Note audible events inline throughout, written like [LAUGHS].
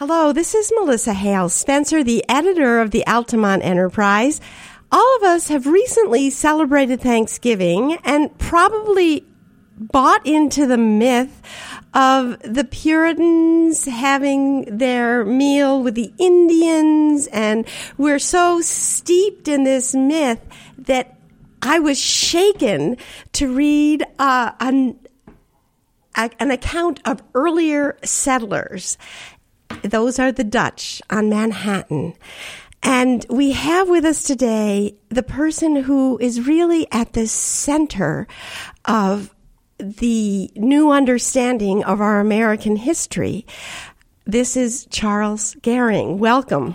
Hello, this is Melissa Hale Spencer, the editor of the Altamont Enterprise. All of us have recently celebrated Thanksgiving and probably bought into the myth of the Puritans having their meal with the Indians, and we're so steeped in this myth that I was shaken to read uh, an, an account of earlier settlers. Those are the Dutch on Manhattan. And we have with us today the person who is really at the center of the new understanding of our American history. This is Charles Gehring. Welcome.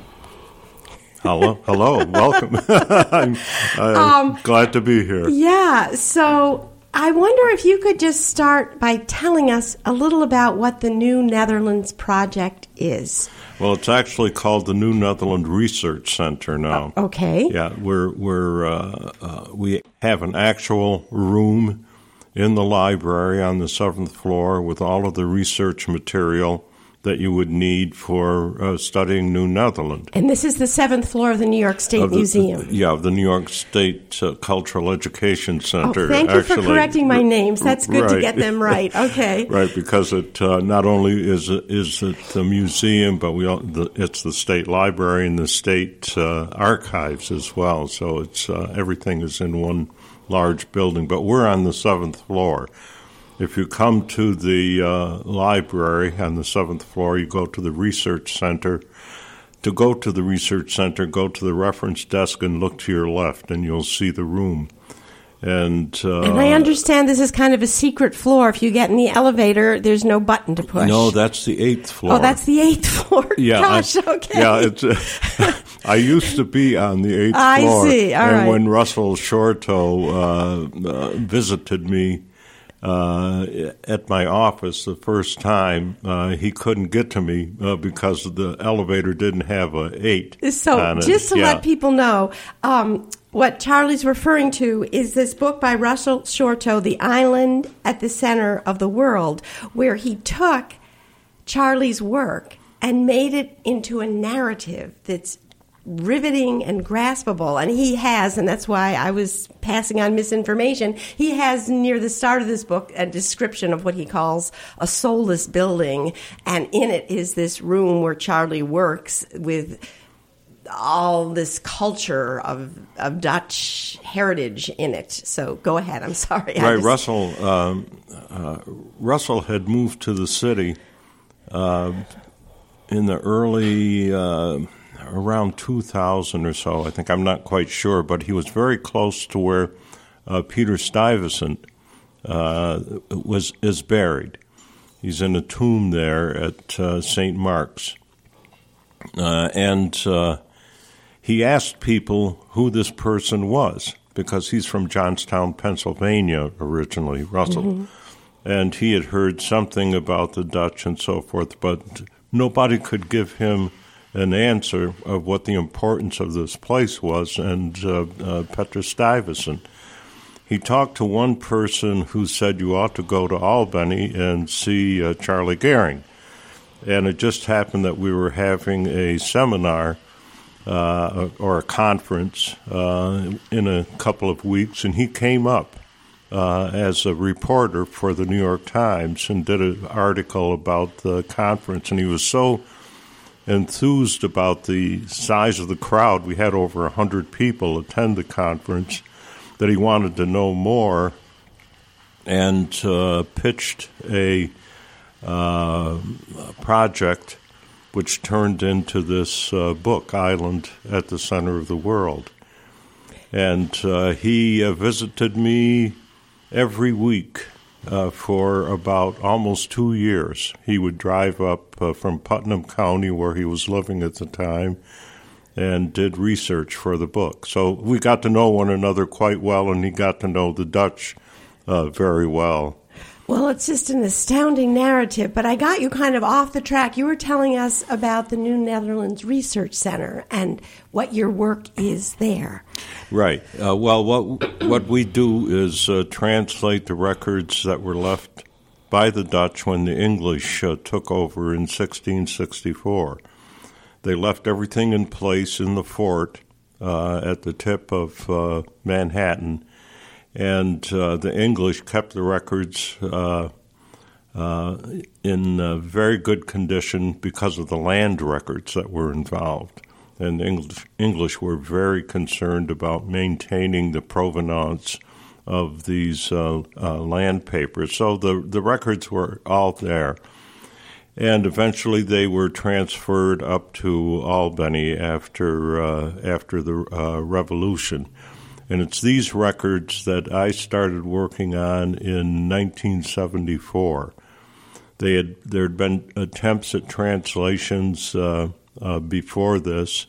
Hello, hello, welcome. [LAUGHS] I'm, I'm um, glad to be here. Yeah, so I wonder if you could just start by telling us a little about what the New Netherlands Project is. Well, it's actually called the New Netherland Research Center now. Uh, okay. Yeah, we're we're uh, uh, we have an actual room in the library on the seventh floor with all of the research material that you would need for uh, studying New Netherland. And this is the seventh floor of the New York State the, Museum. Yeah, of the New York State uh, Cultural Education Center. Oh, thank you for correcting my names. That's good right. to get them right. [LAUGHS] Okay. right, because it uh, not only is it, is it the museum, but we all, the, it's the state library and the state uh, archives as well. So it's uh, everything is in one large building. But we're on the seventh floor. If you come to the uh, library on the seventh floor, you go to the research center. To go to the research center, go to the reference desk and look to your left, and you'll see the room. And, uh, and I understand this is kind of a secret floor. If you get in the elevator, there's no button to push. No, that's the eighth floor. Oh, that's the eighth floor. [LAUGHS] Yeah, Gosh, I, okay. Yeah, it's. Uh, [LAUGHS] I used to be on the eighth I floor. I see. All and right. when Russell Shorto uh, uh, visited me uh, at my office the first time, uh, he couldn't get to me uh, because the elevator didn't have a eight. So, just to yeah. let people know, um, what Charlie's referring to is this book by Russell Shorto, "The Island at the Center of the World," where he took Charlie's work and made it into a narrative that's riveting and graspable. And he has, and that's why I was passing on misinformation, he has near the start of this book a description of what he calls a soulless building. And in it is this room where Charlie works with all this culture of, of Dutch heritage in it. So go ahead. I'm sorry. Right, just... Russell. Um, uh, Russell had moved to the city uh, in the early uh, around 2000 or so. I think I'm not quite sure, but he was very close to where uh, Peter Stuyvesant uh, was is buried. He's in a tomb there at uh, St. Mark's, uh, and uh, he asked people who this person was because he's from Johnstown, Pennsylvania originally, Russell. Mm-hmm. And he had heard something about the Dutch and so forth, but nobody could give him an answer of what the importance of this place was, and uh, uh, Petter Stuyvesant. He talked to one person who said you ought to go to Albany and see uh, Charlie Gehring. And it just happened that we were having a seminar uh, or a conference uh, in a couple of weeks, and he came up uh, as a reporter for the New York Times and did an article about the conference. And he was so enthused about the size of the crowd. We had over 100 people attend the conference that he wanted to know more and uh, pitched a uh, project which turned into this uh, book, Island at the Center of the World. And uh, he uh, visited me every week uh, for about almost two years. He would drive up uh, from Putnam County, where he was living at the time, and did research for the book. So we got to know one another quite well, and he got to know the Dutch uh, very well. Well, it's just an astounding narrative, but I got you kind of off the track. You were telling us about the New Netherlands Research Center and what your work is there. Right. Uh, well, what what we do is uh, translate the records that were left by the Dutch when the English uh, took over in 1664. They left everything in place in the fort uh, at the tip of uh, Manhattan, and uh, the English kept the records uh, uh, in very good condition because of the land records that were involved. And English, English were very concerned about maintaining the provenance of these uh, uh, land papers. So the, the records were all there. And eventually they were transferred up to Albany after, uh, after the uh, revolution. And it's these records that I started working on in 1974. They had, there had been attempts at translations uh, uh, before this,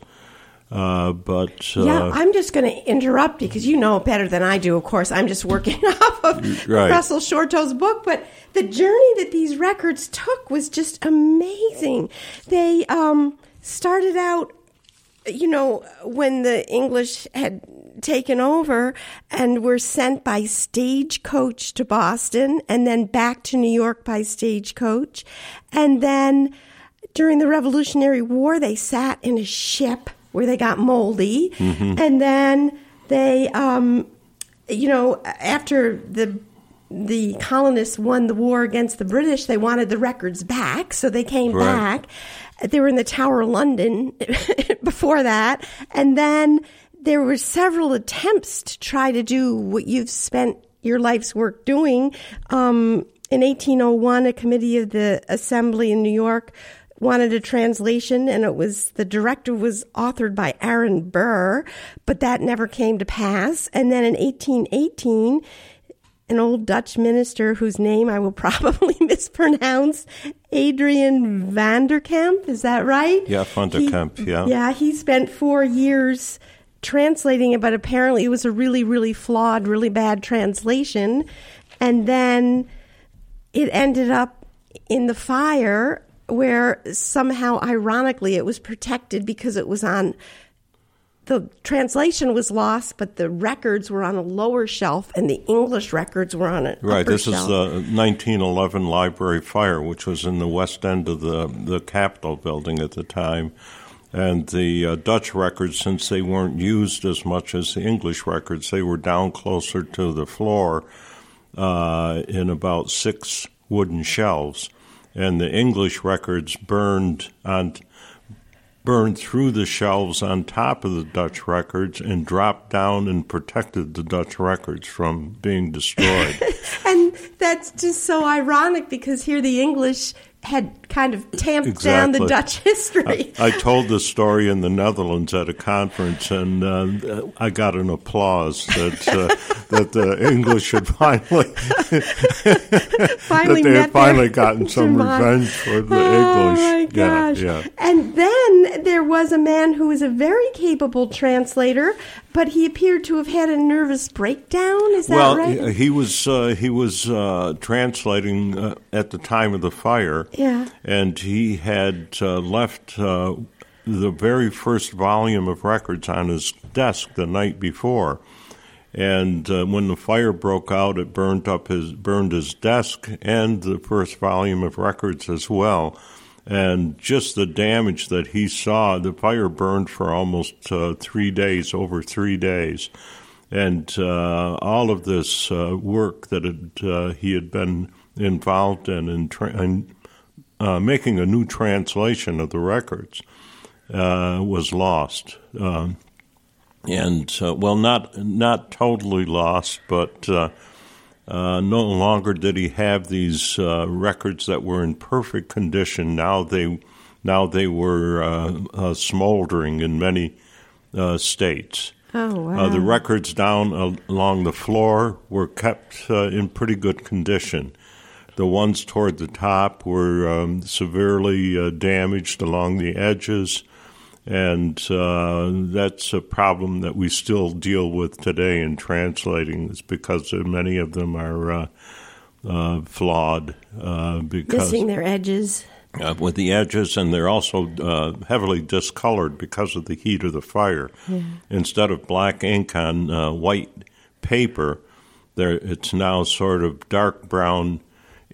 uh, but uh, yeah, I'm just going to interrupt you because you know better than I do. Of course, I'm just working [LAUGHS] off of right. Russell Shorto's book, but the journey that these records took was just amazing. They um, started out, you know, when the English had taken over and were sent by stagecoach to Boston and then back to New York by stagecoach, and then during the Revolutionary War, they sat in a ship where they got moldy, mm-hmm. and then they, um, you know, after the the colonists won the war against the British, they wanted the records back, so they came right. back. They were in the Tower of London [LAUGHS] before that, and then there were several attempts to try to do what you've spent your life's work doing. Um, in 1801, a committee of the Assembly in New York wanted a translation and it was the director was authored by Aaron Burr, but that never came to pass. And then in 1818, an old Dutch minister whose name I will [LAUGHS] probably [LAUGHS] mispronounce, Adrian Vanderkamp, is that right? Yeah, Vanderkamp, he, yeah. Yeah, he spent 4 years translating it, but apparently it was a really really flawed, really bad translation. And then it ended up in the fire where somehow, ironically, it was protected because it was on the translation was lost, but the records were on a lower shelf, and the English records were on a right. This shelf. is the 1911 library fire, which was in the west end of the the Capitol building at the time, and the uh, Dutch records, since they weren't used as much as the English records, they were down closer to the floor uh, in about six wooden shelves and the English records burned on burned through the shelves on top of the Dutch records and dropped down and protected the Dutch records from being destroyed. [LAUGHS] and that's just so ironic because here the English had kind of tamped exactly. down the Dutch history. I, I, told the story in the Netherlands at a conference, and uh, I got an applause that uh, [LAUGHS] that the English had finally [LAUGHS] finally that they had finally gotten [LAUGHS] some revenge for the oh English. My gosh. Yeah, yeah. And then there was a man who was a very capable translator, but he appeared to have had a nervous breakdown. Is that well, right? Well, he was uh, he was uh, translating uh, at the time of the fire. Yeah. And he had uh, left uh, the very first volume of records on his desk the night before. And uh, when the fire broke out, it burned up his burned his desk and the first volume of records as well and just the damage that he saw. The fire burned for almost uh, three days, over three days, and uh, all of this uh, work that uh, he had been involved in in, tra- in uh, making a new translation of the records uh, was lost. Um, and well, not not totally lost, but uh, no longer did he have these uh, records that were in perfect condition. Now they, now they were uh, uh smoldering in many uh, states. Oh wow! the records down along the floor were kept in pretty good condition. The ones toward the top were um, severely damaged along the edges and uh, that's a problem that we still deal with today in translating, is because many of them are uh, uh, flawed. Uh, because, Missing their edges. Uh, with the edges, and they're also uh, heavily discolored because of the heat of the fire. Yeah. Instead of black ink on white paper, there it's now sort of dark brown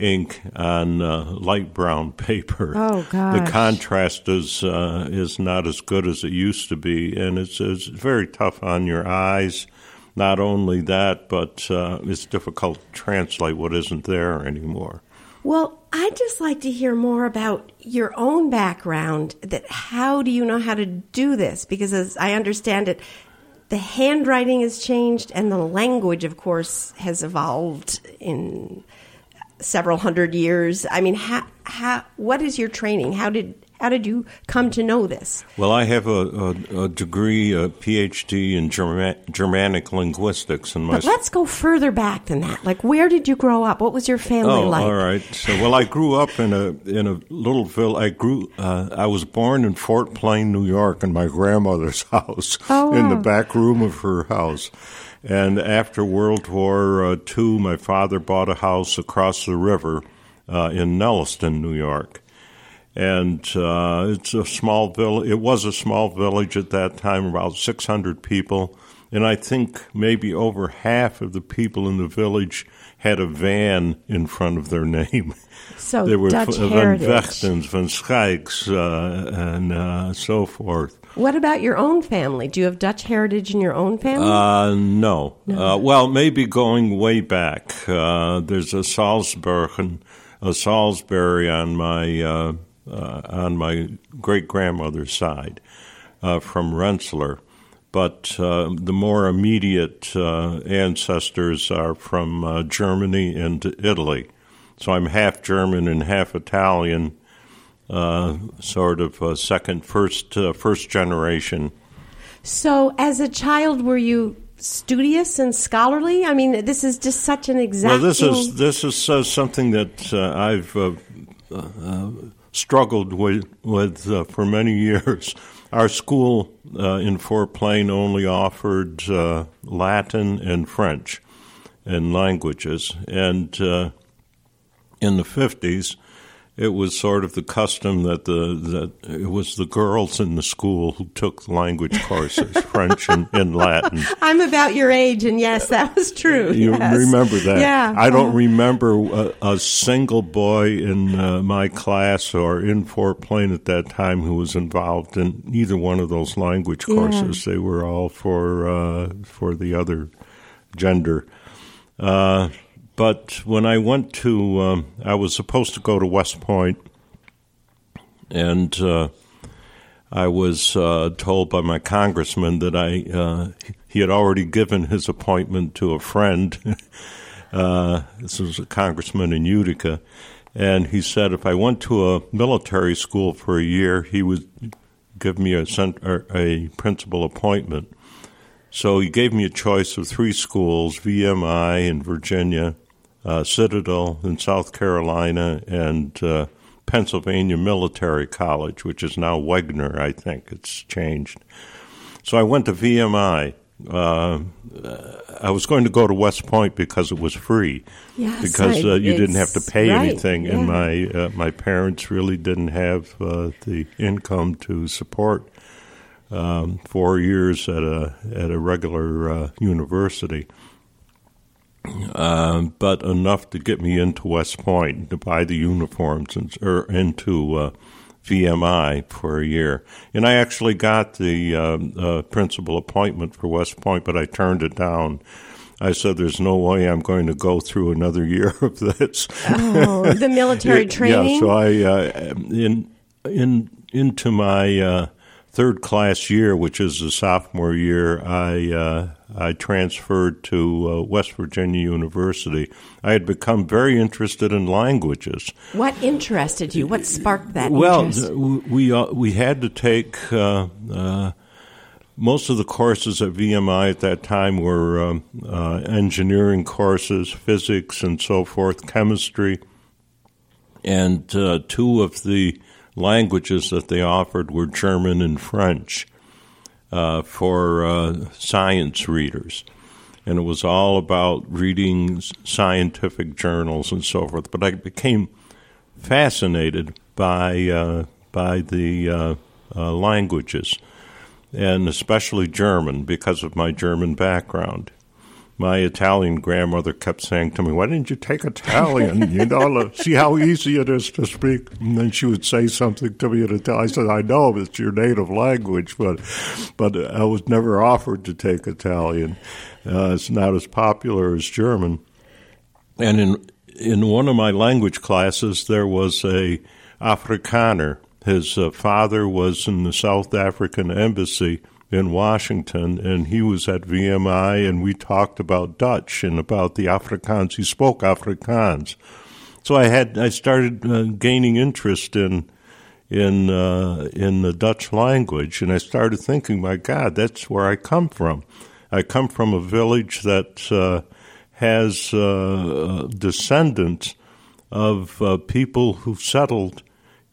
ink on uh, light brown [LAUGHS] paper. Oh, gosh. The contrast is uh, is not as good as it used to be, and it's, it's very tough on your eyes. Not only that, but uh, it's difficult to translate what isn't there anymore. Well, I'd just like to hear more about your own background. That how do you know how to do this? Because as I understand it, the handwriting has changed, and the language, of course, has evolved in several hundred years. I mean, how, how, what is your training? How did how did you come to know this? Well, I have a, a, a degree, a PhD in German, Germanic linguistics, and my. But let's go further back than that. Like, where did you grow up? What was your family oh, like? all right. So, well, I grew up in a in a little village. I grew. Uh, I was born in Fort Plain, New York, in my grandmother's [LAUGHS] house, Oh, in the back room of her house. And after World War uh, II, my father bought a house across the river uh, in Nelliston, New York and uh, it's a small village. It was a small village at that time, about 600 people, and I think maybe over half of the people in the village had a van in front of their name. [LAUGHS] So they were Dutch Van. Vechtens, Van Schijks, uh, and uh, so forth. What about your own family? Do you have Dutch heritage in your own family? Uh, no. Uh, well, maybe going way back. Uh, there's a Salzburg, a Salisbury on my uh, uh, on my great grandmother's side uh, from Rensselaer, but uh, the more immediate uh, ancestors are from uh, Germany and Italy. So I'm half German and half Italian, sort of uh, second, first, uh, first generation. so, as a child, were you studious and scholarly? I mean, this is just such an exacting. Well, this is this is uh, something that uh, I've uh, uh, struggled with with uh, for many [LAUGHS] years. Our school uh, in Fort Plain only offered uh, Latin and French and languages, and uh, in the fifties. It was sort of the custom that the that it was the girls in the school who took language courses, [LAUGHS] French and, and Latin. I'm about your age, and yes, that was true. You yes. remember that? Yeah. I don't remember a, a single boy in uh, my class or in Fort Plain at that time who was involved in either one of those language Yeah. courses. They were all for uh, for the other gender. Uh, but when I went to, um, I was supposed to go to West Point, and uh, I was uh, told by my congressman that I uh, he had already given his appointment to a friend. [LAUGHS] uh, this was a congressman in Utica, and he said if I went to a military school for a year, he would give me a a principal appointment. So he gave me a choice of three schools: VMI in Virginia, uh, Citadel in South Carolina, and uh, Pennsylvania Military College, which is now Widener. I think it's changed. So I went to VMI. Uh, I was going to go to West Point because it was free, Yes, because I- uh, you didn't have to pay right, anything, yeah. and my uh, my parents really didn't have uh, the income to support um, four years at a at a regular uh, university, um, but enough to get me into West Point to buy the uniforms and or into uh, VMI for a year. And I actually got the um, uh, principal appointment for West Point, but I turned it down. I said, "There's no way I'm going to go through another [LAUGHS] year of this." Oh, the military [LAUGHS] training. Yeah, so I uh, in in into my uh, third class year, which is the sophomore year, I uh, I transferred to uh, West Virginia University. I had become very interested in languages. what interested you? What sparked that Well, interest? we uh, we had to take uh, uh, most of the courses at VMI at that time were um, uh, engineering courses, physics, and so forth, chemistry, and uh, two of the languages that they offered were German and French uh, for uh, science readers. And it was all about reading scientific journals and so forth. But I became fascinated by uh, by the uh, uh, languages, and especially German because of my German background. My Italian grandmother kept saying to me, "Why didn't you take Italian? You know, see how easy it is to speak." And then she would say something to me in Italian. I said, "I know it's your native language, but but I was never offered to take Italian. Uh, it's not as popular as German." And in in one of my language classes, there was a Afrikaner. His uh, father was in the South African embassy in Washington, and he was at VMI, and we talked about Dutch and about the Afrikaans. He spoke Afrikaans, so I had I started uh, gaining interest in in uh, in the Dutch language, and I started thinking, my God, that's where I come from. I come from a village that uh, has uh, descendants of uh, people who settled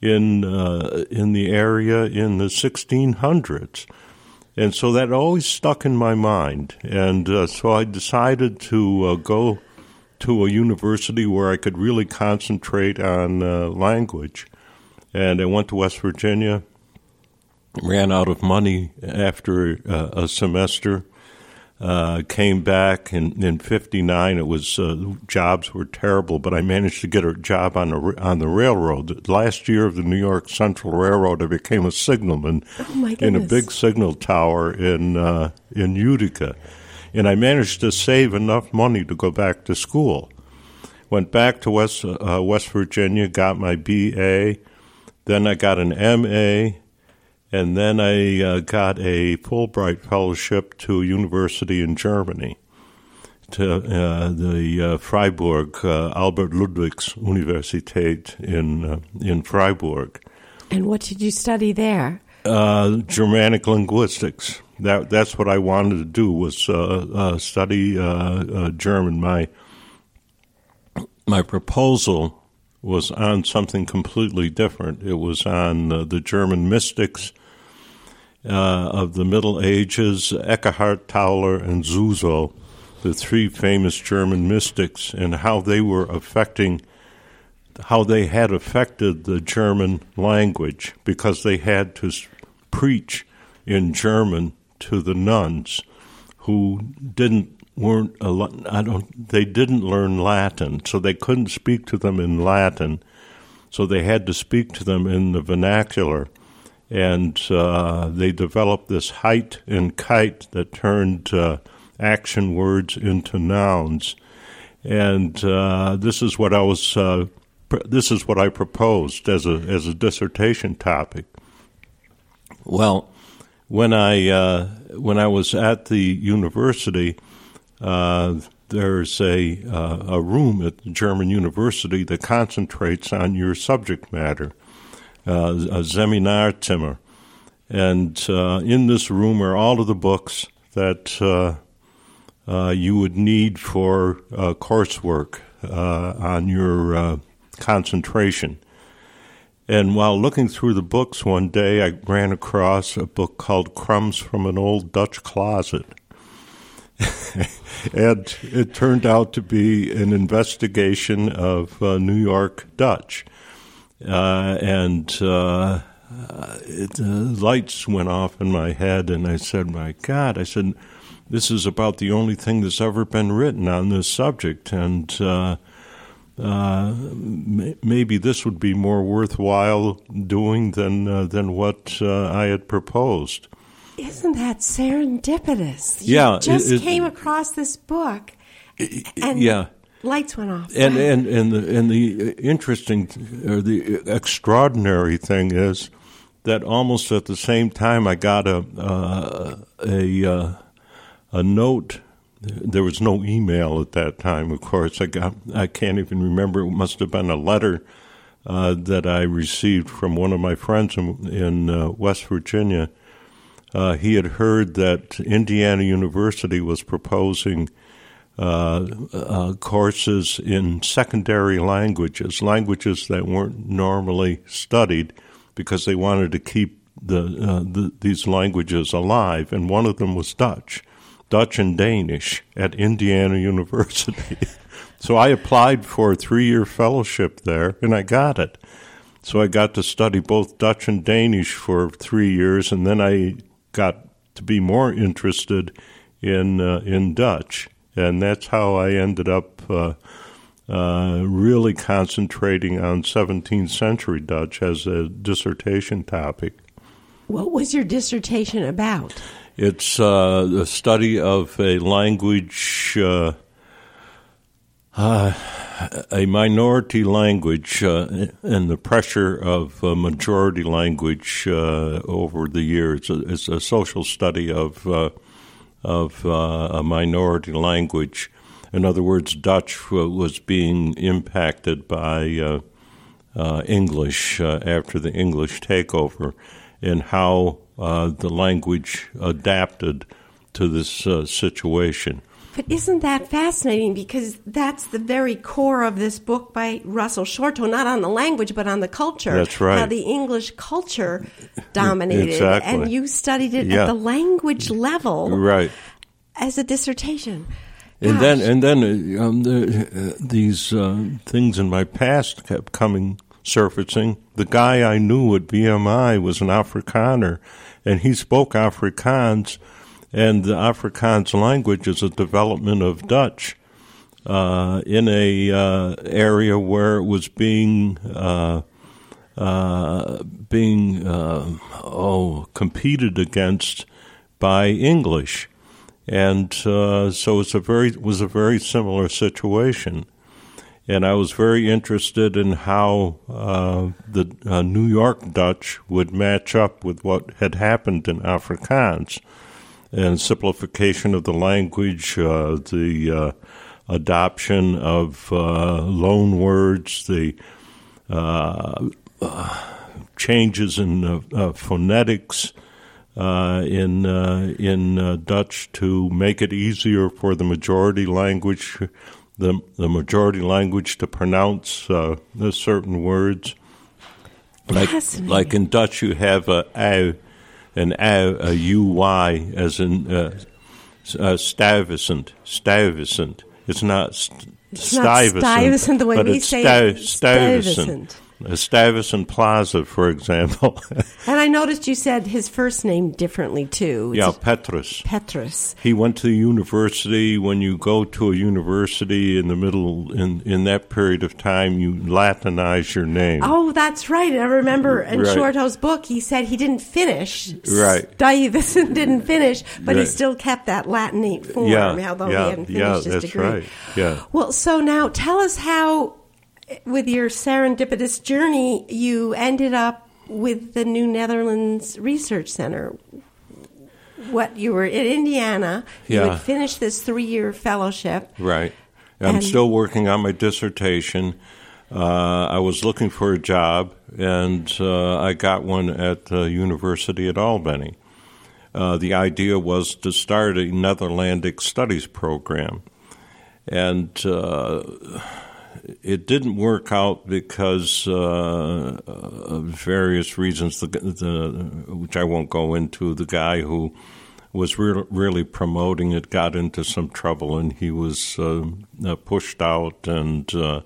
in uh, in the area in the 1600s and so that always stuck in my mind. And uh, so I decided to uh, go to a university where I could really concentrate on uh, language. And I went to West Virginia, ran out of money after uh, a semester, uh, came back in, in 59. It was, uh, jobs were terrible, but I managed to get a job on the, on the railroad. The last year of the New York Central Railroad, I became a signalman oh in a big signal tower in, uh, in Utica. And I managed to save enough money to go back to school. Went back to West, uh, West Virginia, got my BA. Then I got an MA and then I uh, got a Fulbright fellowship to a university in Germany, to uh, the uh, Freiburg uh, Albert Ludwigs Universität in uh, in Freiburg. And what did you study there? Uh, Germanic linguistics. That that's what I wanted to do was study German. My my proposal was on something completely different. It was on the German mystics uh, of the Middle Ages, Eckhart Tauler and Suso, the three famous German mystics, and how they were affecting, how they had affected the German language because they had to preach in German to the nuns who didn't weren't I don't they didn't learn Latin, so they couldn't speak to them in Latin, so they had to speak to them in the vernacular and uh, they developed this heit and keit that turned uh, action words into nouns. And uh, this is what I was. Uh, pr- this is what I proposed as a as a dissertation topic. Well, when I uh, when I was at the university, uh, there's a a room at the German university that concentrates on your subject matter uh, a Seminarzimmer. And uh, in this room are all of the books that uh, uh you would need for uh, coursework uh, on your concentration. And while looking through the books one day, I ran across a book called Crumbs from an Old Dutch Closet. [LAUGHS] and it turned out to be an investigation of New York Dutch. Uh, and uh, it, uh, lights went off in my head, and I said, "My God!" I said, "This is about the only thing that's ever been written on this subject, and." Uh, uh, maybe this would be more worthwhile doing than uh, than what uh, I had proposed. Isn't that serendipitous? You yeah, just it, it, came across this book, and yeah, lights went off. And and and the and the interesting or the extraordinary thing is that almost at the same time I got a uh, a uh, a note. There was no email at that time, of course. I got I can't even remember. It must have been a letter uh, that I received from one of my friends in, in uh, West Virginia. Uh, he had heard that Indiana University was proposing uh, uh, courses in secondary languages, languages that weren't normally studied, because they wanted to keep the, uh, the, these languages alive, and one of them was Dutch, Dutch and Danish at Indiana [LAUGHS] University. so I applied for a three-year fellowship there, and I got it. So I got to study both Dutch and Danish for three years, and then I got to be more interested in uh, in Dutch and that's how I ended up uh, uh, really concentrating on 17th century Dutch as a dissertation topic. What was your dissertation about? It's uh, the study of a language, uh, uh, a minority language, uh, and the pressure of a majority language uh, over the years. It's a social study of uh, of a minority language. In other words, Dutch was being impacted by English after the English takeover, and how uh, the language adapted to this uh, situation. But isn't that fascinating? Because that's the very core of this book by Russell Shorto, not on the language, but on the culture. That's right. How the English culture dominated. Exactly. And you studied it Yeah. at the language level Right. as a dissertation. And then, and then, uh, um, the, uh, these uh, things in my past kept coming surfacing. The guy I knew at VMI was an Afrikaner, and he spoke Afrikaans, and the Afrikaans language is a development of Dutch uh, in a uh, area where it was being uh, uh, being uh, oh competed against by English, and so it's a very was a very similar situation. And I was very interested in how uh, the uh, New York Dutch would match up with what had happened in Afrikaans, and simplification of the language, uh, the uh, adoption of uh, loan words, the uh, changes in uh, uh, phonetics uh, in uh, in uh, Dutch to make it easier for the majority language, the the majority language to pronounce uh, certain words. Like like in Dutch, you have a au, an au, a uy, as in uh, uh, Stuyvesant. Stuyvesant. It's not st- It's not Stuyvesant the way but we it's say Stu- it. Stuyvesant. Stuyvesant. Stuyvesant Plaza, for example. [LAUGHS] And I noticed you said his first name differently too. yeah, Petrus. Petrus. He went to the university. When you go to a university in the middle, in, in that period of time, you Latinize your name. Oh, that's right. I remember in Right. Shorto's book, he said he didn't finish. Right. Stuyvesant [LAUGHS] didn't finish, but he still kept that Latinate form, yeah, although yeah, he hadn't finished yeah, his that's degree. right. Yeah. Well, so now tell us how, with your serendipitous journey, you ended up with the New Netherlands Research Center. What you were in Indiana, you Yeah. had finished this three-year fellowship. Right. I'm still working on my dissertation. Uh, I was looking for a job, and uh, I got one at the University at Albany. Uh, the idea was to start a Netherlandic studies program. And uh, it didn't work out because uh, of various reasons, the, the, which I won't go into. The guy who was re- really promoting it got into some trouble, and he was uh, uh, pushed out. And uh,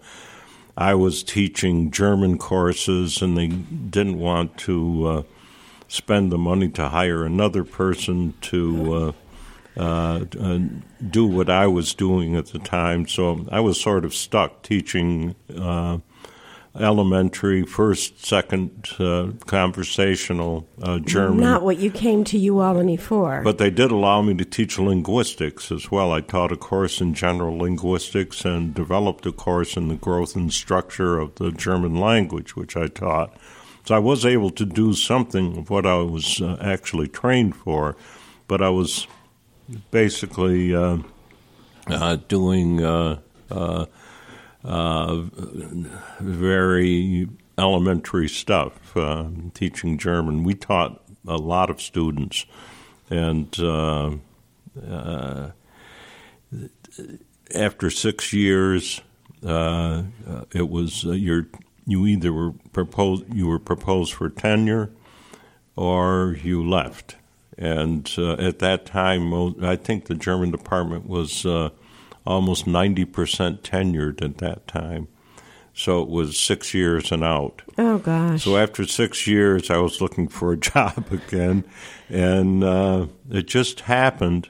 I was teaching German courses, and they didn't want to uh, spend the money to hire another person to. Uh, uh, do what I was doing at the time. So I was sort of stuck teaching uh, elementary, first, second uh, conversational uh, German. Not what you came to UAlbany for. But they did allow me to teach linguistics as well. I taught a course in general linguistics and developed a course in the growth and structure of the German language, which I taught. So I was able to do something of what I was uh, actually trained for, but I was basically uh, uh, doing uh, uh, uh, very elementary stuff, uh, teaching German. We taught a lot of students, and after six years, it was your you either were proposed you were proposed for tenure or you left. And uh, at that time, I think the German department was uh, almost 90% tenured at that time. So it was six years and out. oh gosh. So after six years, I was looking for a [LAUGHS] job again, and uh, it just happened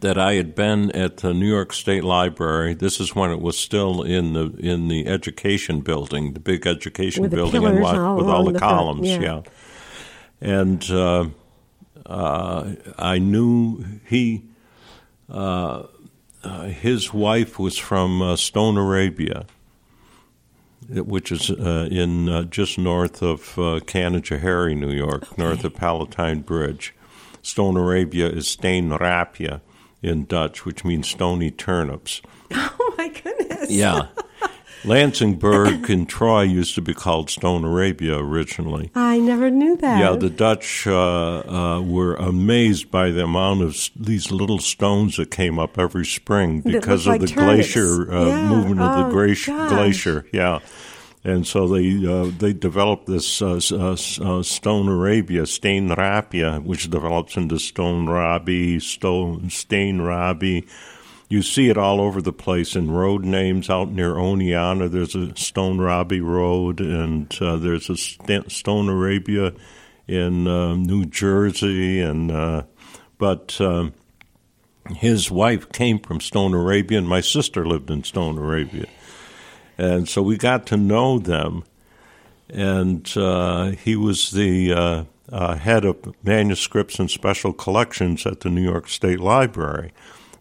that I had been at the New York State Library. This is when it was still in the in the education building, the big education With building, wa- all with all along the, the front, columns. yeah. yeah. And uh, uh, I knew he. Uh, uh, his wife was from uh, Stone Arabia, which is uh, in uh, just north of uh, Canajoharie, New York, north of Palatine Bridge. Stone Arabia is Steenrapia in Dutch, which means stony turnips. [LAUGHS] Oh my goodness. Yeah. [LAUGHS] Lansingburgh and Troy used to be called Stone Arabia originally. I never knew that. Yeah, the Dutch uh, uh, were amazed by the amount of s- these little stones that came up every spring because of the like turnips. glacier uh, Yeah. movement of the Oh, glacier. gosh. glacier. Yeah, and so they uh, they developed this uh, uh, uh, Stone Arabia, Steenrapia, which develops into Stone Rabi, Stone Stain Rabi. You see it all over the place in road names out near Oneonta. There's a Stone Robbie Road, and uh, there's a St- Stone Arabia in uh, New Jersey. And uh, but um, his wife came from Stone Arabia, and my sister lived in Stone Arabia, and so we got to know them. And uh, he was the uh, uh, head of manuscripts and special collections at the New York State Library.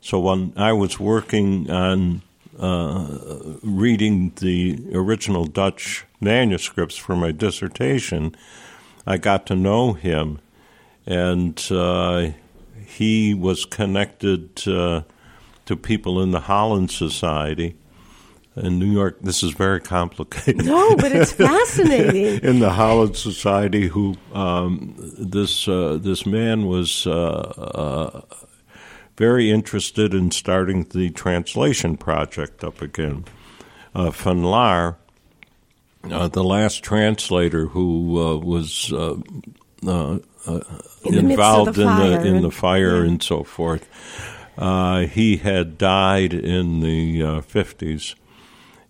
So when I was working on uh, reading the original Dutch manuscripts for my dissertation, I got to know him, and uh, he was connected uh, to people in the Holland Society. In New York, this is very complicated No, but it's [LAUGHS] fascinating. in the Holland Society who um, this uh, this man was uh, uh, very interested in starting the translation project up again. Uh, Van Laer, uh, the last translator who uh, was uh, uh, uh, In the involved in the in the fire yeah. and so forth. Uh, he had died in the fifties,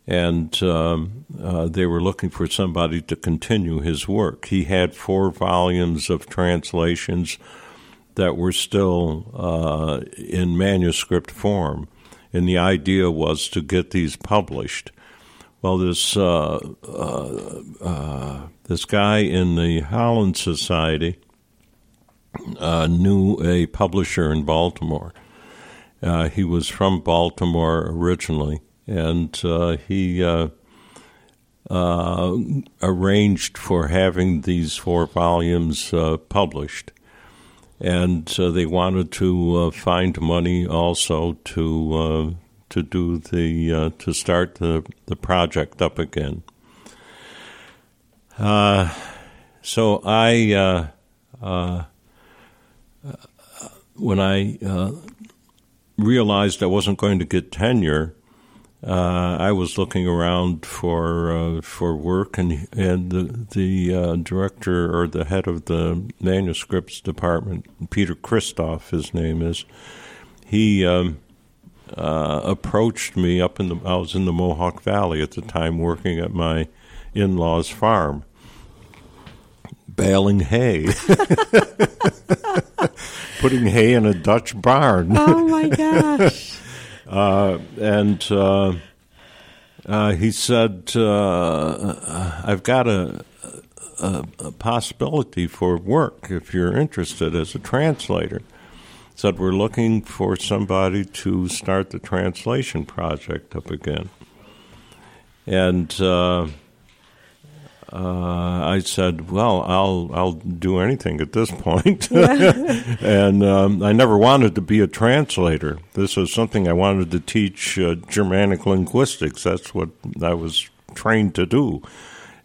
and um, uh, they were looking for somebody to continue his work. He had four volumes of translations that were still uh, in manuscript form, and the idea was to get these published. Well, this uh, uh, uh, this guy in the Holland Society uh, knew a publisher in Baltimore. Uh, he was from Baltimore originally, and he arranged for having these four volumes published. And uh, they wanted to uh, find money also to uh, to do the to start the, the project up again. So I when I realized I wasn't going to get tenure, uh, I was looking around for uh, for work, and and the the uh, director or the head of the manuscripts department, Peter Christoph, his name is, he um, uh, approached me up in the. I was in the Mohawk Valley at the time, working at my in-laws' farm, baling hay, [LAUGHS] putting hay in a Dutch barn. Oh my gosh. Uh, and uh, uh, he said, "I've got a, a, a possibility for work if you're interested as a translator." Said we're looking for somebody to start the translation project up again, and uh, I said, "Well, I'll I'll do anything at this point." [LAUGHS] [LAUGHS] and um, I never wanted to be a translator. This was something I wanted to teach uh, Germanic linguistics. That's what I was trained to do.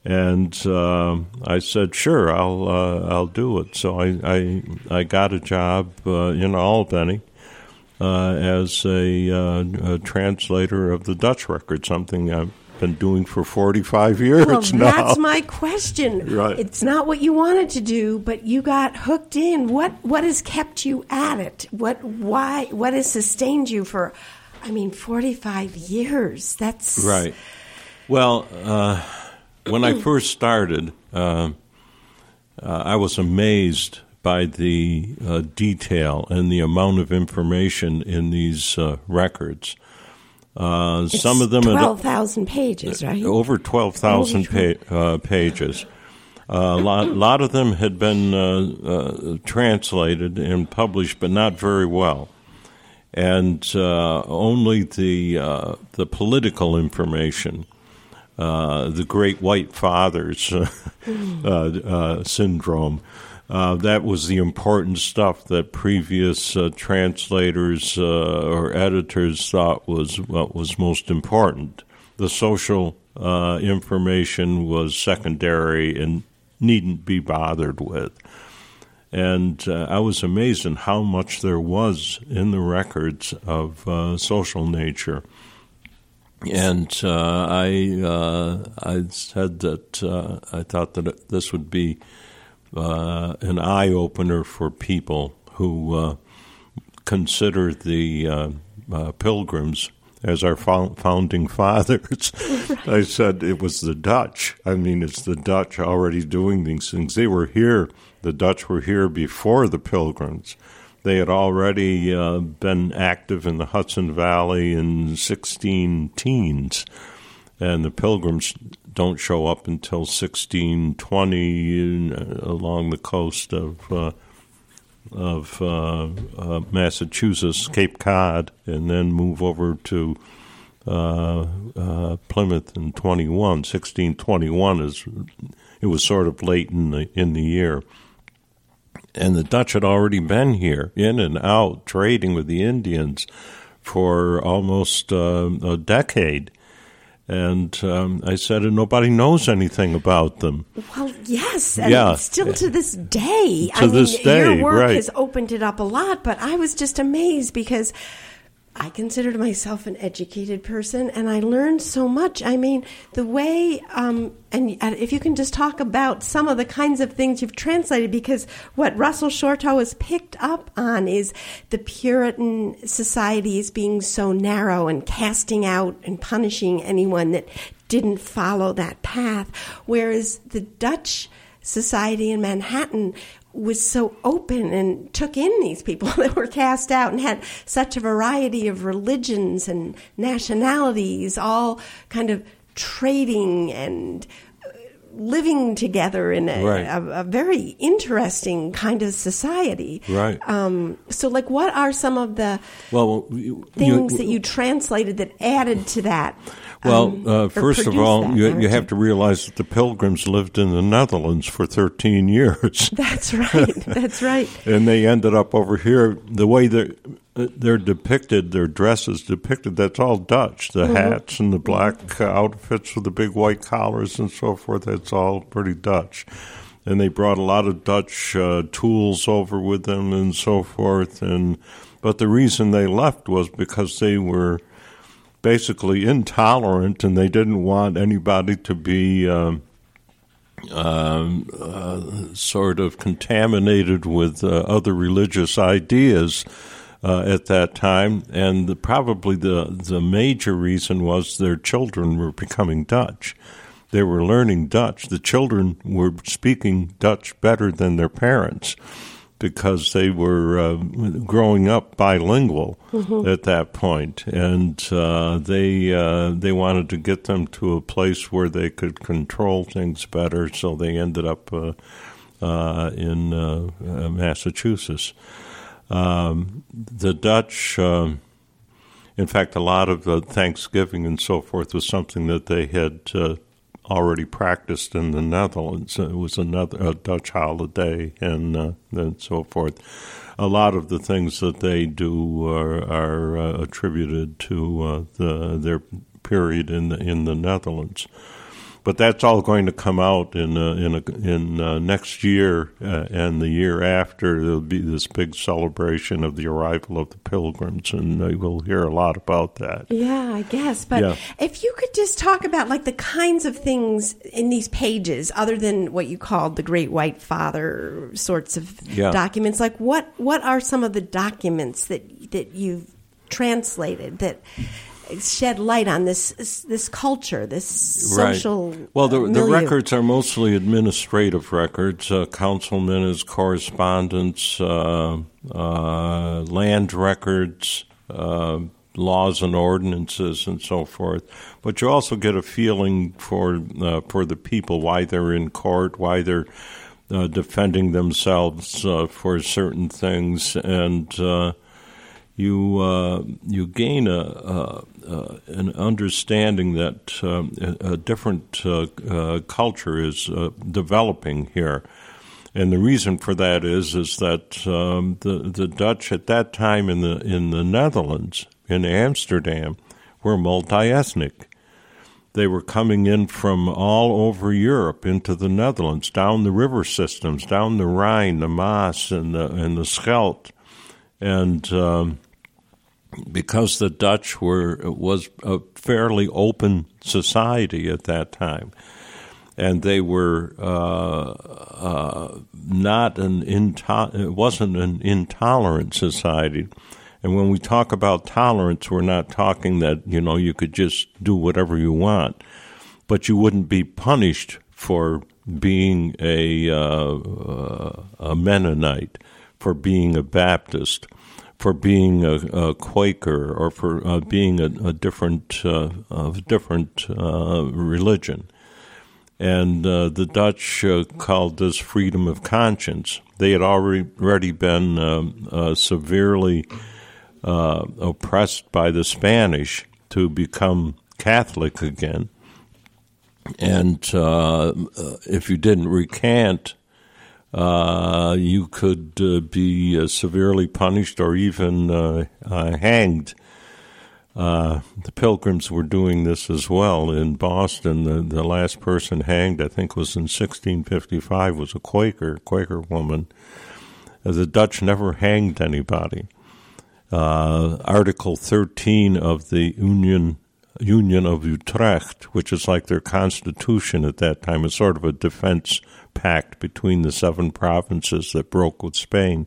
And uh, I said, "Sure, I'll uh, I'll do it." So I I, I got a job uh, in Albany. Uh, as a, uh, a translator of the Dutch record, something I've been doing for 45 years Well, [LAUGHS] now. that's my question. Right. It's not what you wanted to do, but you got hooked in. What what has kept you at it? What why what has sustained you for I mean 45 years. That's Right. Well, uh, when I [CLEARS THROAT] first started, uh, uh, I was amazed by the uh, detail and the amount of information in these uh, records. Uh, some of them twelve thousand pages, right? Over twelve thousand pa- uh, pages. Uh, a lot, lot of them had been uh, translated and published, but not very well and uh, only the uh, the political information, uh, the Great White Fathers mm. [LAUGHS] syndrome. That was the important stuff that previous translators or editors thought was what was most important. The social information was secondary and needn't be bothered with. And uh, I was amazed at how much there was in the records of uh, social nature. And uh, I uh, I said that uh, I thought that this would be uh, an eye opener for people who consider the pilgrims as our founding [LAUGHS] fathers. Right. I said it was the Dutch. I mean, it's the Dutch already doing these things. They were here the Dutch were here before the Pilgrims. They had already uh, been active in the Hudson Valley in 16 teens, and the Pilgrims don't show up until 1620 uh, along the coast of uh, of uh, uh, Massachusetts, Cape Cod, and then move over to uh, Plymouth in 21. 1621 is it was sort of late in the in the year and the Dutch had already been here, in and out, trading with the Indians for almost uh, a decade. And um, I said, and nobody knows anything about them. Well, yes, and yeah. still to this day. To I this mean, day, your work right. has opened it up a lot, but I was just amazed because I considered myself an educated person, and I learned so much. I mean, the way, um, and if you can just talk about some of the kinds of things you've translated, because what Russell Shorto has picked up on is the Puritan societies being so narrow and casting out and punishing anyone that didn't follow that path, whereas the Dutch society in Manhattan was so open and took in these people [LAUGHS] that were cast out and had such a variety of religions and nationalities, all kind of trading and uh, living together in a, right. a, a, very interesting kind of society. Right. Um, so, like, what are some of the well, things you, that you translated that added to that? Well, um, uh, first of all, you, you, have to realize that the Pilgrims lived in the Netherlands for 13 years. [LAUGHS] That's right. That's right. [LAUGHS] and they ended up over here. The way they're, they're depicted, their dresses depicted, that's all Dutch. The mm-hmm. hats and the black outfits with the big white collars and so forth, that's all pretty Dutch. And they brought a lot of Dutch uh, tools over with them and so forth. And But the reason they left was because they were basically intolerant, and they didn't want anybody to be um, um, uh, sort of contaminated with uh, other religious ideas. Uh, at that time, and the, probably the the major reason was their children were becoming Dutch. They were learning Dutch. The children were speaking Dutch better than their parents because they were uh, growing up bilingual mm-hmm. at that point, and uh, they uh, they wanted to get them to a place where they could control things better. So they ended up uh, uh, in uh, Massachusetts. Um, the Dutch. Um, in fact, a lot of Thanksgiving and so forth was something that they had already practiced in the Netherlands. It was another a Dutch holiday and uh, and so forth. A lot of the things that they do are, are uh, attributed to uh, the their period in the in the Netherlands but that's all going to come out in uh, in a, in uh, next year uh, and the year after. There'll be this big celebration of the arrival of the pilgrims, and we'll hear a lot about that. Yeah, I guess. But yeah. if you could just talk about like the kinds of things in these pages, other than what you called the Great White Father sorts of yeah. documents, like what what are some of the documents that that you've translated that shed light on this this culture, this social. Right. Well, the, the records are mostly administrative records. Uh, councilmen as correspondence, uh, uh, land records, uh, laws and ordinances, and so forth. But you also get a feeling for uh, for the people, why they're in court, why they're uh, defending themselves uh, for certain things, and uh, you uh, you gain a, a, a, an understanding that um, a, different uh, uh, culture is uh, developing here, and the reason for that is is that um, the the Dutch at that time in the in the Netherlands in Amsterdam were multi ethnic. They were coming in from all over Europe into the Netherlands, down the river systems, down the Rhine, the Maas, and the and the Scheldt, and um, because the Dutch were was a fairly open society at that time, and they were uh, uh, not an into- wasn't an intolerant society. And when we talk about tolerance, we're not talking that you know you could just do whatever you want, but you wouldn't be punished for being a uh, a Mennonite, for being a Baptist for being a, a Quaker or for uh, being a, a different uh, different uh, religion. And uh, the Dutch uh, called this freedom of conscience. They had already, already been um, uh, severely oppressed by the Spanish to become Catholic again. And if you didn't recant, uh, you could uh, be uh, severely punished or even uh, uh, hanged. Uh, the Pilgrims were doing this as well in Boston. The, the last person hanged, I think, was in 1655. Was a Quaker, Quaker woman. the Dutch never hanged anybody. Article 13 of the Union Union of Utrecht, which is like their constitution at that time, is sort of a defense pact between the seven provinces that broke with Spain,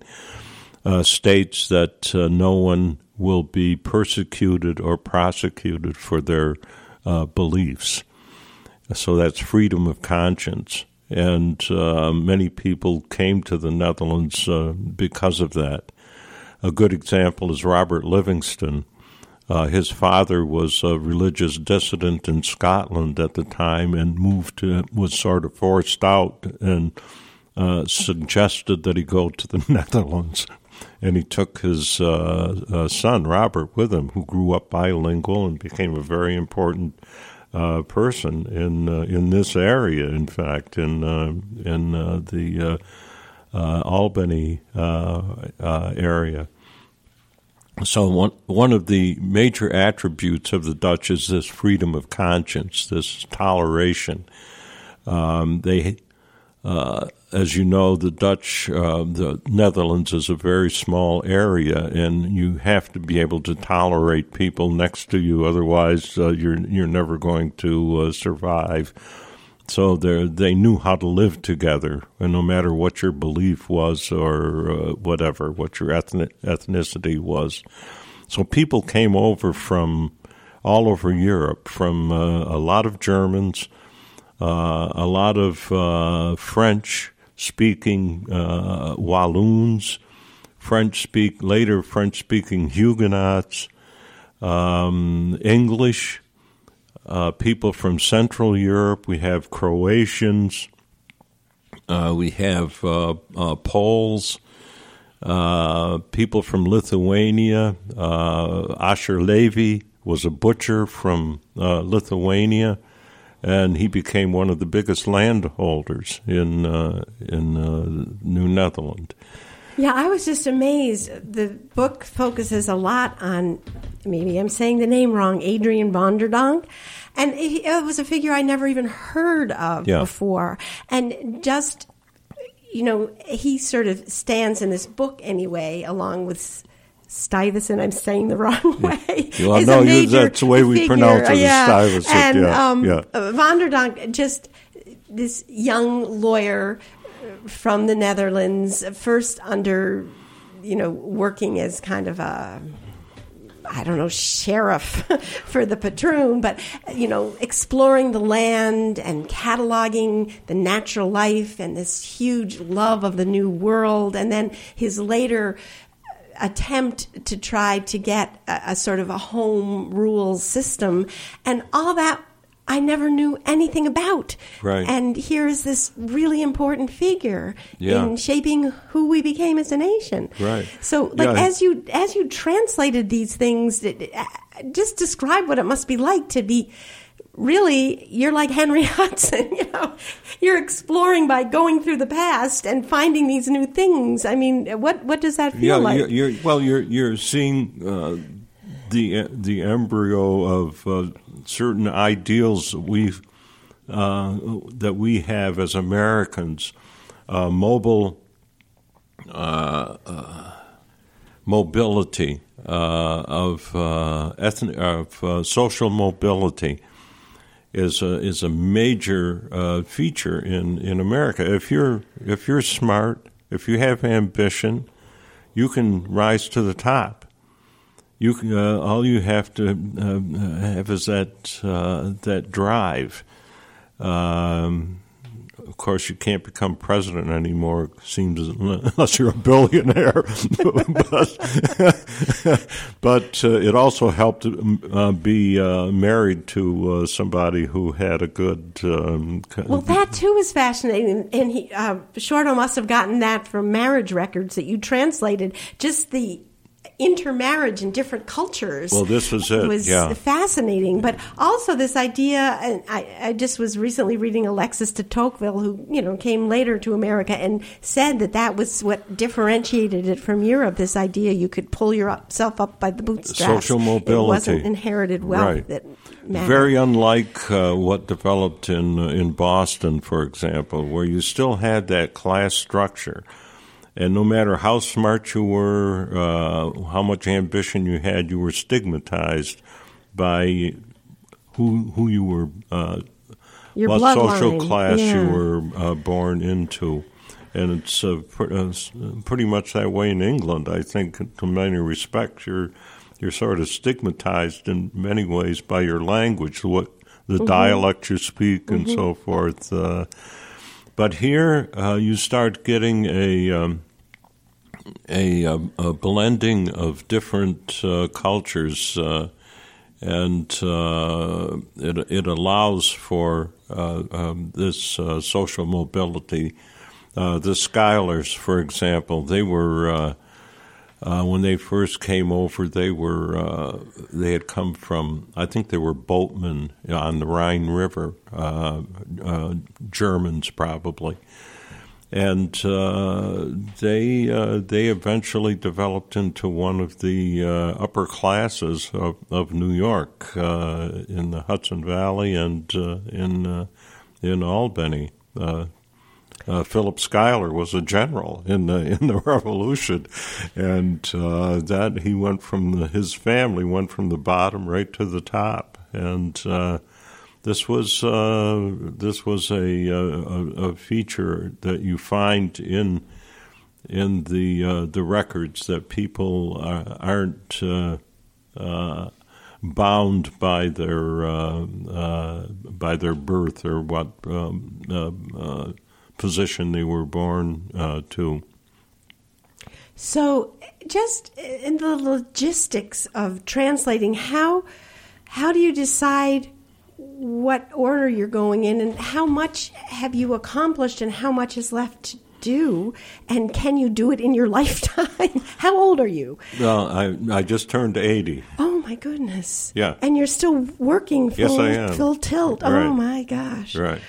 uh, states that uh, no one will be persecuted or prosecuted for their uh, beliefs. So that's freedom of conscience. And uh, many people came to the Netherlands uh, because of that. A good example is Robert Livingston uh, his father was a religious dissident in Scotland at the time and moved to, was sort of forced out and uh, suggested that he go to the [LAUGHS] Netherlands. And he took his uh, uh, son, Robert, with him, who grew up bilingual and became a very important uh, person in uh, in this area. In fact, in in the Albany area. So one one of the major attributes of the Dutch is this freedom of conscience, this toleration. Um, they, uh, as you know, the Dutch, uh, the Netherlands is a very small area, and you have to be able to tolerate people next to you. Otherwise, uh, you're you're never going to uh, survive. So they knew how to live together, and no matter what your belief was or uh, whatever, what your ethnic, ethnicity was. So people came over from all over Europe, from uh, a lot of Germans, uh, a lot of uh, French speaking uh, Walloons, French speak later French speaking Huguenots, um, English uh, people from Central Europe. We have Croatians. Uh, we have uh, uh Poles. Uh, people from Lithuania. Asser Levy was a butcher from Lithuania, and he became one of the biggest landholders in in New Netherland. Yeah, I was just amazed. The book focuses a lot on, maybe I'm saying the name wrong, Adrian van der Donck. And it was a figure I never even heard of yeah. before. And just, you know, he sort of stands in this book anyway, along with Stuyvesant. I'm saying the [LAUGHS] wrong way. Well, no, that's the way we figure. pronounce it. Yeah. Stuyvesant. And yeah. Um, yeah. Van der Donck, just this young lawyer from the Netherlands, first under, you know, working as kind of a I don't know, sheriff [LAUGHS] for the patroon, but, you know, exploring the land and cataloging the natural life and this huge love of the new world. And then his later attempt to try to get a, a sort of a home rule system. And all that I never knew anything about. Right. And here is this really important figure Yeah. in shaping who we became as a nation. Right. So, like Yeah. as you as you translated these things, uh, just describe what it must be like to be. Really, you're like Henry [LAUGHS] Hudson. You know, you're exploring by going through the past and finding these new things. I mean, what what does that feel yeah, like? you're, you're well. You're you're seeing uh, the the embryo of uh, certain ideals that we uh, that we have as Americans, uh, mobile uh, uh, mobility uh, of ethnic of social mobility is a is a major feature in, in America. If you're if you're smart, if you have ambition, you can rise to the top. You can, uh, all you have to uh, have is that uh, that drive. Um, of course, you can't become president anymore. Seems unless you're a billionaire, [LAUGHS] but, [LAUGHS] but uh, it also helped uh, be uh, married to somebody who had a good. Um, Well, that too is fascinating, and he Shorto must have gotten that from marriage records that you translated. Just the intermarriage in different cultures. Well, this was it, Was yeah. fascinating, but also this idea. And I, I just was recently reading Alexis de Tocqueville, who you know came later to America and said that that was what differentiated it from Europe. This idea you could pull yourself up by the bootstraps. Social mobility. It wasn't inherited wealth Right. that mattered. Very unlike uh, what developed in uh, in Boston, for example, where you still had that class structure, and no matter how smart you were, uh, how much ambition you had, you were stigmatized by who who you were, uh, Your what social class you were uh, born into. And it's uh, pr- uh, pretty much that way in England. I think, to many respects, you're you're sort of stigmatized in many ways by your language, what the Mm-hmm. dialect you speak, and so forth. But here, uh, you start getting a um, a, a blending of different uh, cultures, uh, and uh, it it allows for uh, um, this uh, social mobility. The Schuyler's, for example, they were uh, when they first came over. They were uh, they had come from I think they were boatmen on the Rhine River, uh, uh, Germans probably and uh, they they eventually developed into one of the upper classes of, of New York in the Hudson Valley and in in Albany. Uh, uh, Philip Schuyler was a general in the [LAUGHS] in the Revolution, and uh, that he went from the, his family went from the bottom right to the top, and uh, this was uh, this was a, a a feature that you find in in the uh, the records that people are, aren't uh, uh, bound by their uh, uh, by their birth or what um, uh, uh, position they were born uh, to. So, just in the logistics of translating, how how do you decide what order you're going in, and how much have you accomplished, and how much is left to do, and can you do it in your [LAUGHS] lifetime? how old are you? Well, I I just turned eighty. Oh my goodness! Yeah. and you're still working Yes, full I am. full tilt. Right. Oh my gosh! Right.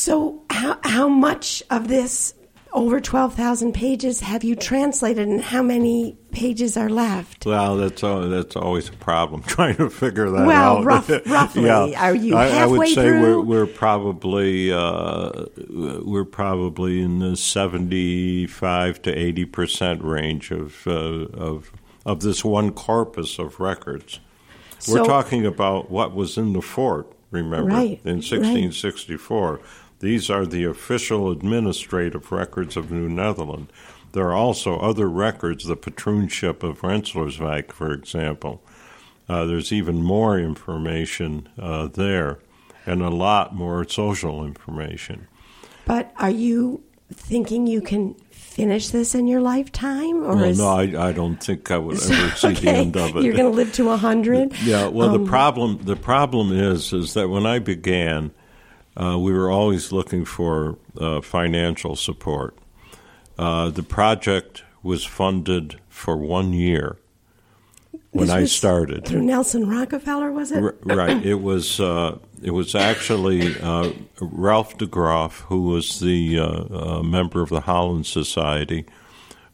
So, how how much of this over twelve thousand pages have you translated, and how many pages are left? Well, that's al- that's always a problem [LAUGHS] trying to figure that Well, out. rough- [LAUGHS] roughly, yeah. are you halfway I, I would say through? we're we're probably uh, we're probably in the seventy-five to eighty percent range of uh, of of this one corpus of records. We're talking about what was in the fort. Remember, Right, in right. 1664. These are the official administrative records of New Netherland. there are also other records, the patroonship of Rensselaerswyck, for example. Uh, there's even more information uh, there and a lot more social information. But are you thinking you can finish this in your lifetime? Or well, is... no, I, I, don't think I would [LAUGHS] ever see okay. the end of it. You're going to live to hundred. Yeah. Well, um, the problem the problem is is that when I began, uh, we were always looking for uh, financial support. Uh, the project was funded for one year when I started through Nelson Rockefeller, was it? R- right. It was. Uh, it was actually uh, Ralph DeGroff, who was the uh, member of the Holland Society,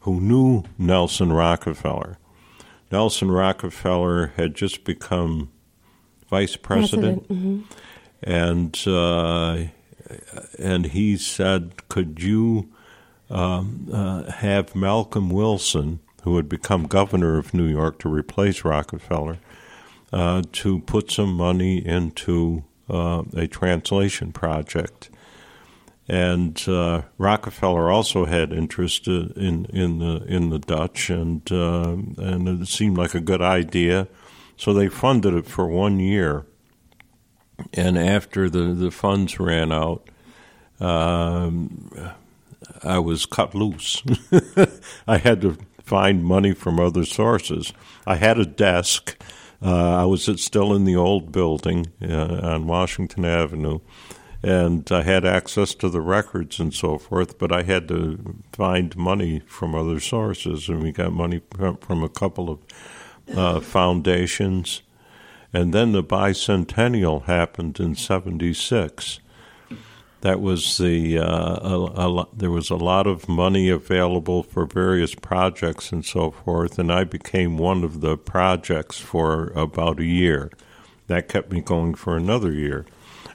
who knew Nelson Rockefeller. Nelson Rockefeller had just become vice president, president. Mm-hmm. And uh, and he said, "Could you um, uh, have Malcolm Wilson, who had become governor of New York to replace Rockefeller, uh, to put some money into uh, a translation project?" and uh, Rockefeller also had interest uh, in in the in the Dutch, and and it seemed like a good idea, so they funded it for one year. And after the, the funds ran out, um, I was cut loose. [LAUGHS] I had to find money from other sources. I had a desk. Uh, I was still in the old building uh, on Washington Avenue and I had access to the records and so forth, but I had to find money from other sources, and we got money from a couple of uh, foundations. And then the bicentennial happened in '76. That was the uh, a, a, there was a lot of money available for various projects and so forth, and I became one of the projects for about a year. That kept me going for another year.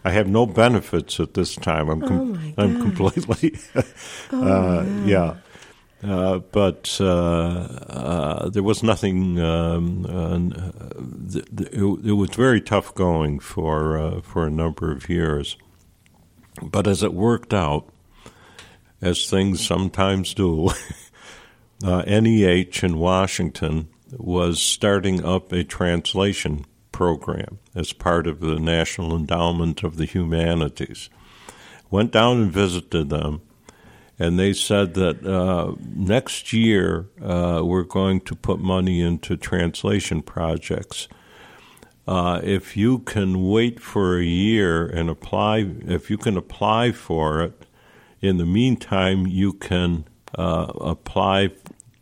I have no benefits at this time. I'm com- oh I'm completely [LAUGHS] oh, uh, yeah. Uh, but uh, uh, there was nothing. Um, uh, th- th- it, it, was very tough going for uh, for a number of years. But as it worked out, as things sometimes do, [LAUGHS] NEH in Washington was starting up a translation program as part of the National Endowment of the Humanities. Went down and visited them, and they said that uh, next year uh, we're going to put money into translation projects. Uh, if you can wait for a year and apply, if you can apply for it, in the meantime, you can uh, apply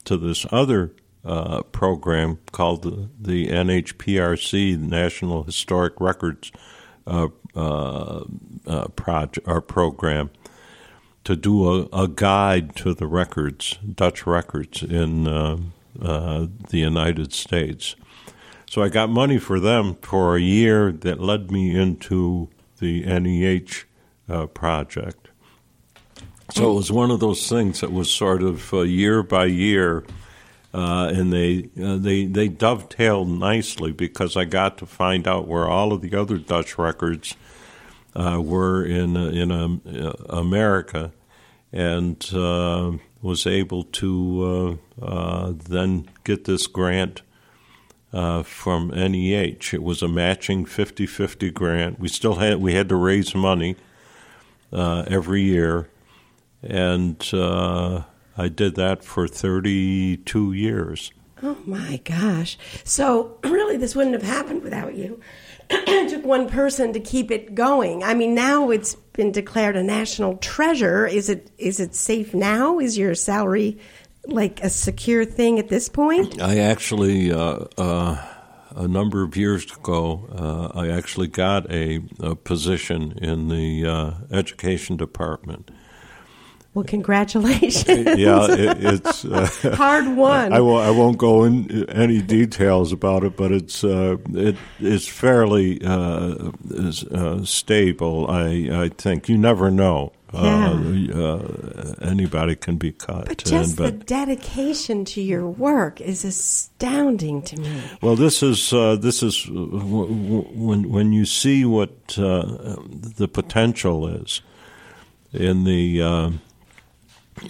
to this other uh, program called the, the NHPRC, National Historic Records uh, project or program, to do a, a, guide to the records, Dutch records in uh, uh, the United States. So I got money for them for a year that led me into the NEH project. So it was one of those things that was sort of year by year uh, and they uh, they they dovetailed nicely because I got to find out where all of the other Dutch records uh, were in uh, in um, uh, America, and uh, was able to then get this grant. from NEH, it was a matching 50-50 grant. We still had we had to raise money every year, and I did that for 32 years. Oh my gosh. So, [CLEARS THROAT] really, this wouldn't have happened without you. It took one person to keep it going. I mean, now it's been declared a national treasure. Is it is it safe now? Is your salary like a secure thing at this point? I actually, uh, uh, a number of years ago, uh, I actually got a, a, position in the uh, education department well, congratulations. yeah, it, it's uh, [LAUGHS] hard one. I, won't, I won't go into any details about it, but it's uh, it is fairly uh, is, uh, stable. I I think you never know. Uh, yeah. Uh, anybody can be cut. But just but, the dedication to your work is astounding to me. Well, this is this is when when you see what the potential is in the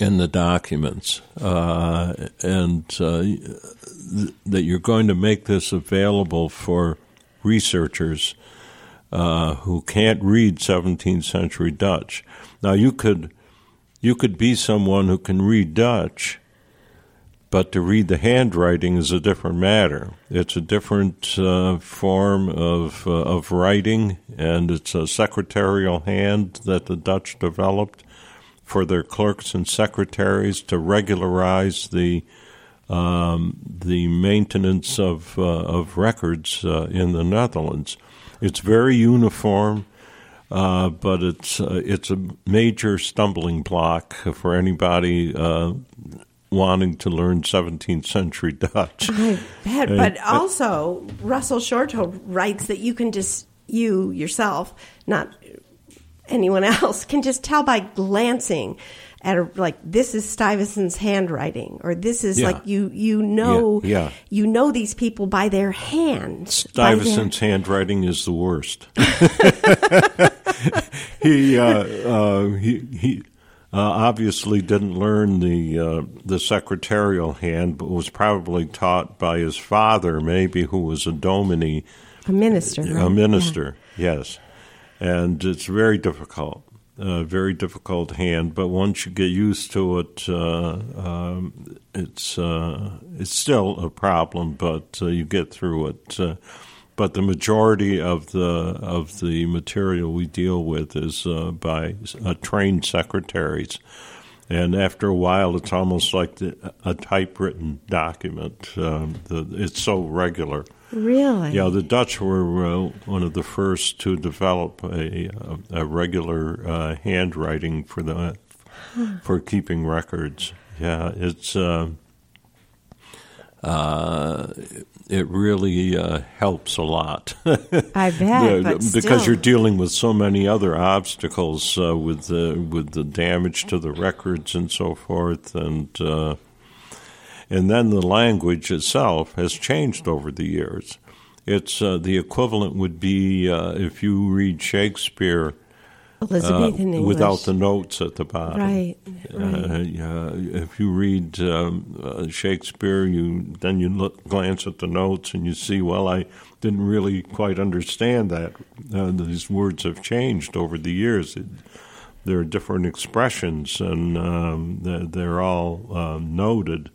in the documents, uh, and uh, th- that you're going to make this available for researchers uh, who can't read 17th century Dutch. Now you could you could be someone who can read Dutch, but to read the handwriting is a different matter. It's a different uh, form of uh, of writing, and it's a secretarial hand that the Dutch developed for their clerks and secretaries to regularize the um, the maintenance of uh, of records uh, in the Netherlands. It's very uniform, uh, but it's uh, it's a major stumbling block for anybody uh, wanting to learn 17th century [LAUGHS] Dutch. I bet. But also, Russell Shorto writes that you can just you yourself, not anyone [LAUGHS] else, can just tell by glancing at a, like this is Stuyvesant's handwriting, or this is Yeah. like you you know Yeah, yeah. you know these people by their hands. by their- Stuyvesant's handwriting is the worst. [LAUGHS] [LAUGHS] he uh, uh, he he uh, obviously didn't learn the uh, the secretarial hand, but was probably taught by his father, maybe who was a domine, a minister. a right? minister. Yes, and it's very difficult. A very difficult hand, but once you get used to it, uh, um, it's uh, it's still a problem, but uh, you get through it. Uh, but the majority of the of the material we deal with is uh, by uh, trained secretaries, and after a while, it's almost like the, a typewritten document. Um, the, it's so regular. Really? Yeah, the Dutch were uh, one of the first to develop a, a, a regular uh, handwriting for the for keeping records. Yeah, it's uh, uh, it really uh, helps a lot. [LAUGHS] I bet, The- because still. you're dealing with so many other obstacles uh, with the with the damage to the records and so forth, and uh, and then the language itself has changed over the years. It's uh, the equivalent would be uh, if you read Shakespeare Elizabethan English. without the notes at the bottom. Right, Uh, right. yeah, if you read um, uh, Shakespeare, you then you look, glance at the notes and you see, well, I didn't really quite understand that. Uh, these words have changed over the years. It, there are different expressions, and um, they're, they're all uh, noted.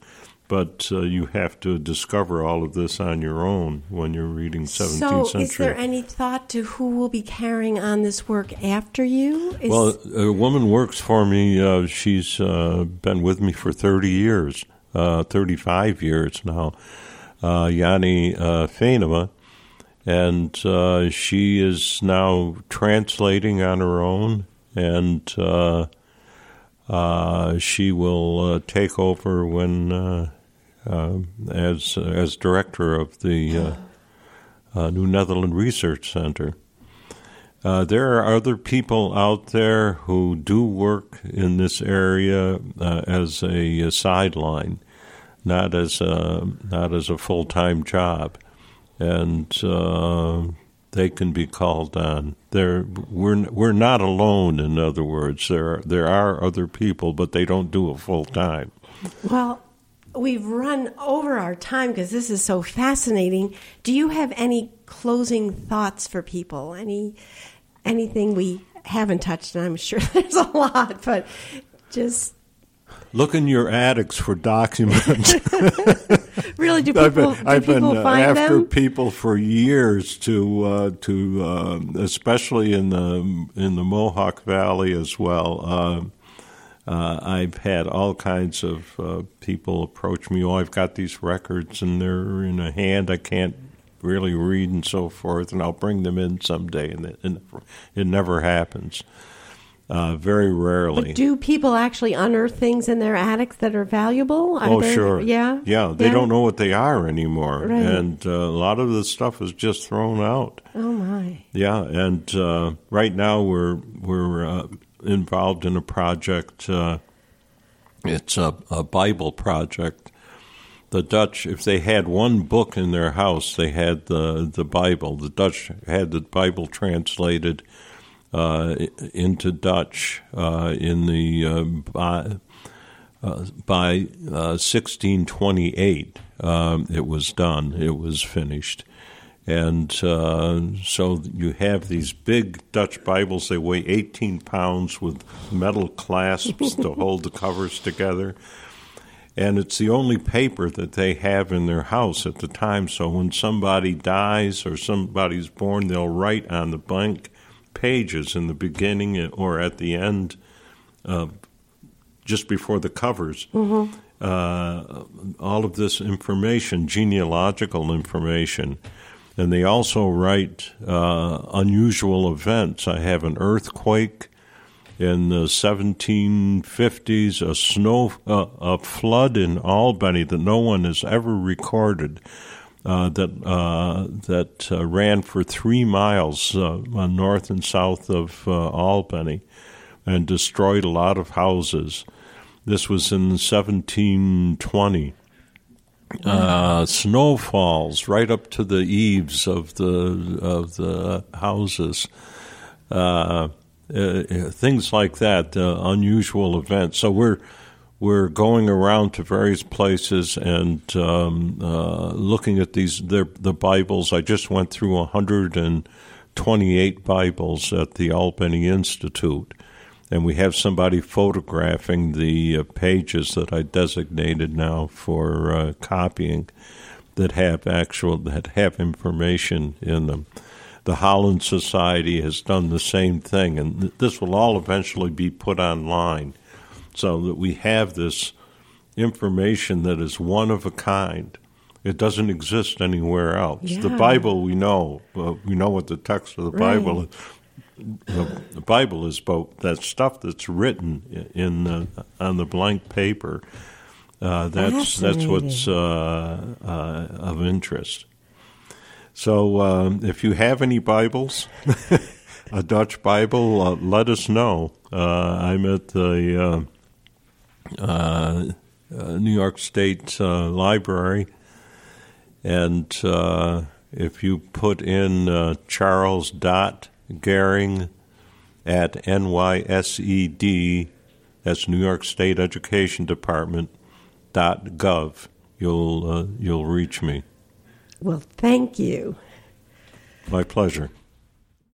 But uh, you have to discover all of this on your own when you're reading 17th So, century. is there any thought to who will be carrying on this work after you? Is, Well, a woman works for me. Uh, she's uh, been with me for 30 years, uh, 35 years now, uh, Janny uh, Venema. And uh, she is now translating on her own, and uh, uh, she will uh, take over when, uh, uh, as as director of the uh, uh, New Netherland Research Center. Uh, there are other people out there who do work in this area uh, as a, a sideline, not as a not as a full time job, and uh, they can be called on. There, we're we're not alone. In other words, there are, there are other people, but they don't do it full time. well, we've run over our time because this is so fascinating. Do you have any closing thoughts for people? Any anything we haven't touched? And I'm sure [LAUGHS] there's a lot, but just Look in your attics for documents. [LAUGHS] really, do I've people been, do I've been people uh, find after them? people for years to uh, to uh, especially in the in the Mohawk Valley as well. Uh, uh, I've had all kinds of uh, people approach me. Oh, I've got these records and they're in a hand I can't really read and so forth, and I'll bring them in someday, and it, and it never happens. Uh, very rarely. But do people actually unearth things in their attics that are valuable? Are Oh, they- sure. Yeah. Yeah, they Yeah? don't know what they are anymore. Right. And uh, a lot of the stuff is just thrown out. Oh my. Yeah, and uh, right now we're we're uh, involved in a project. Uh, it's a, a Bible project. The Dutch, if they had one book in their house, they had the the Bible. The Dutch had the Bible translated uh, into Dutch uh, in the uh, Bi- uh, by 1628, um, it was done. It was finished. And uh, so you have these big Dutch Bibles. They weigh 18 pounds with metal clasps to hold the covers together. And it's the only paper that they have in their house at the time. So when somebody dies or somebody's born, they'll write on the blank pages in the beginning or at the end, uh, just before the covers. Mm-hmm. Uh, all of this information, genealogical information and they also write uh, unusual events. I have an earthquake in the 1750s, a snow, uh, a flood in Albany that no one has ever recorded. Uh, that uh, that uh, ran for three miles uh, north and south of Albany, and destroyed a lot of houses. This was in 1720 uh, snow falls right up to the eaves of the of the houses. Uh, uh, things like that, uh, unusual events. So we're we're going around to various places and um, uh, looking at these the Bibles. I just went through 128 Bibles at the Albany Institute and we have somebody photographing the uh, pages that I designated now for uh, copying that have actual that have information in them. The Holland Society has done the same thing, and th- this will all eventually be put online, so that we have this information that is one of a kind. It doesn't exist anywhere else. Yeah. The Bible, we know, uh, we know what the text of the right. Bible is the, the Bible is about that stuff that's written in the, on the blank paper. Uh, that's that's what's uh, uh, of interest. So, um, if you have any Bibles, [LAUGHS] a Dutch Bible, uh, let us know. Uh, I'm at the uh, New York State Library, and if you put in Charles Dot Gehring at NYSED, that's New York State Education Department, dot gov. You'll, uh, you'll reach me. Well, thank you. My pleasure.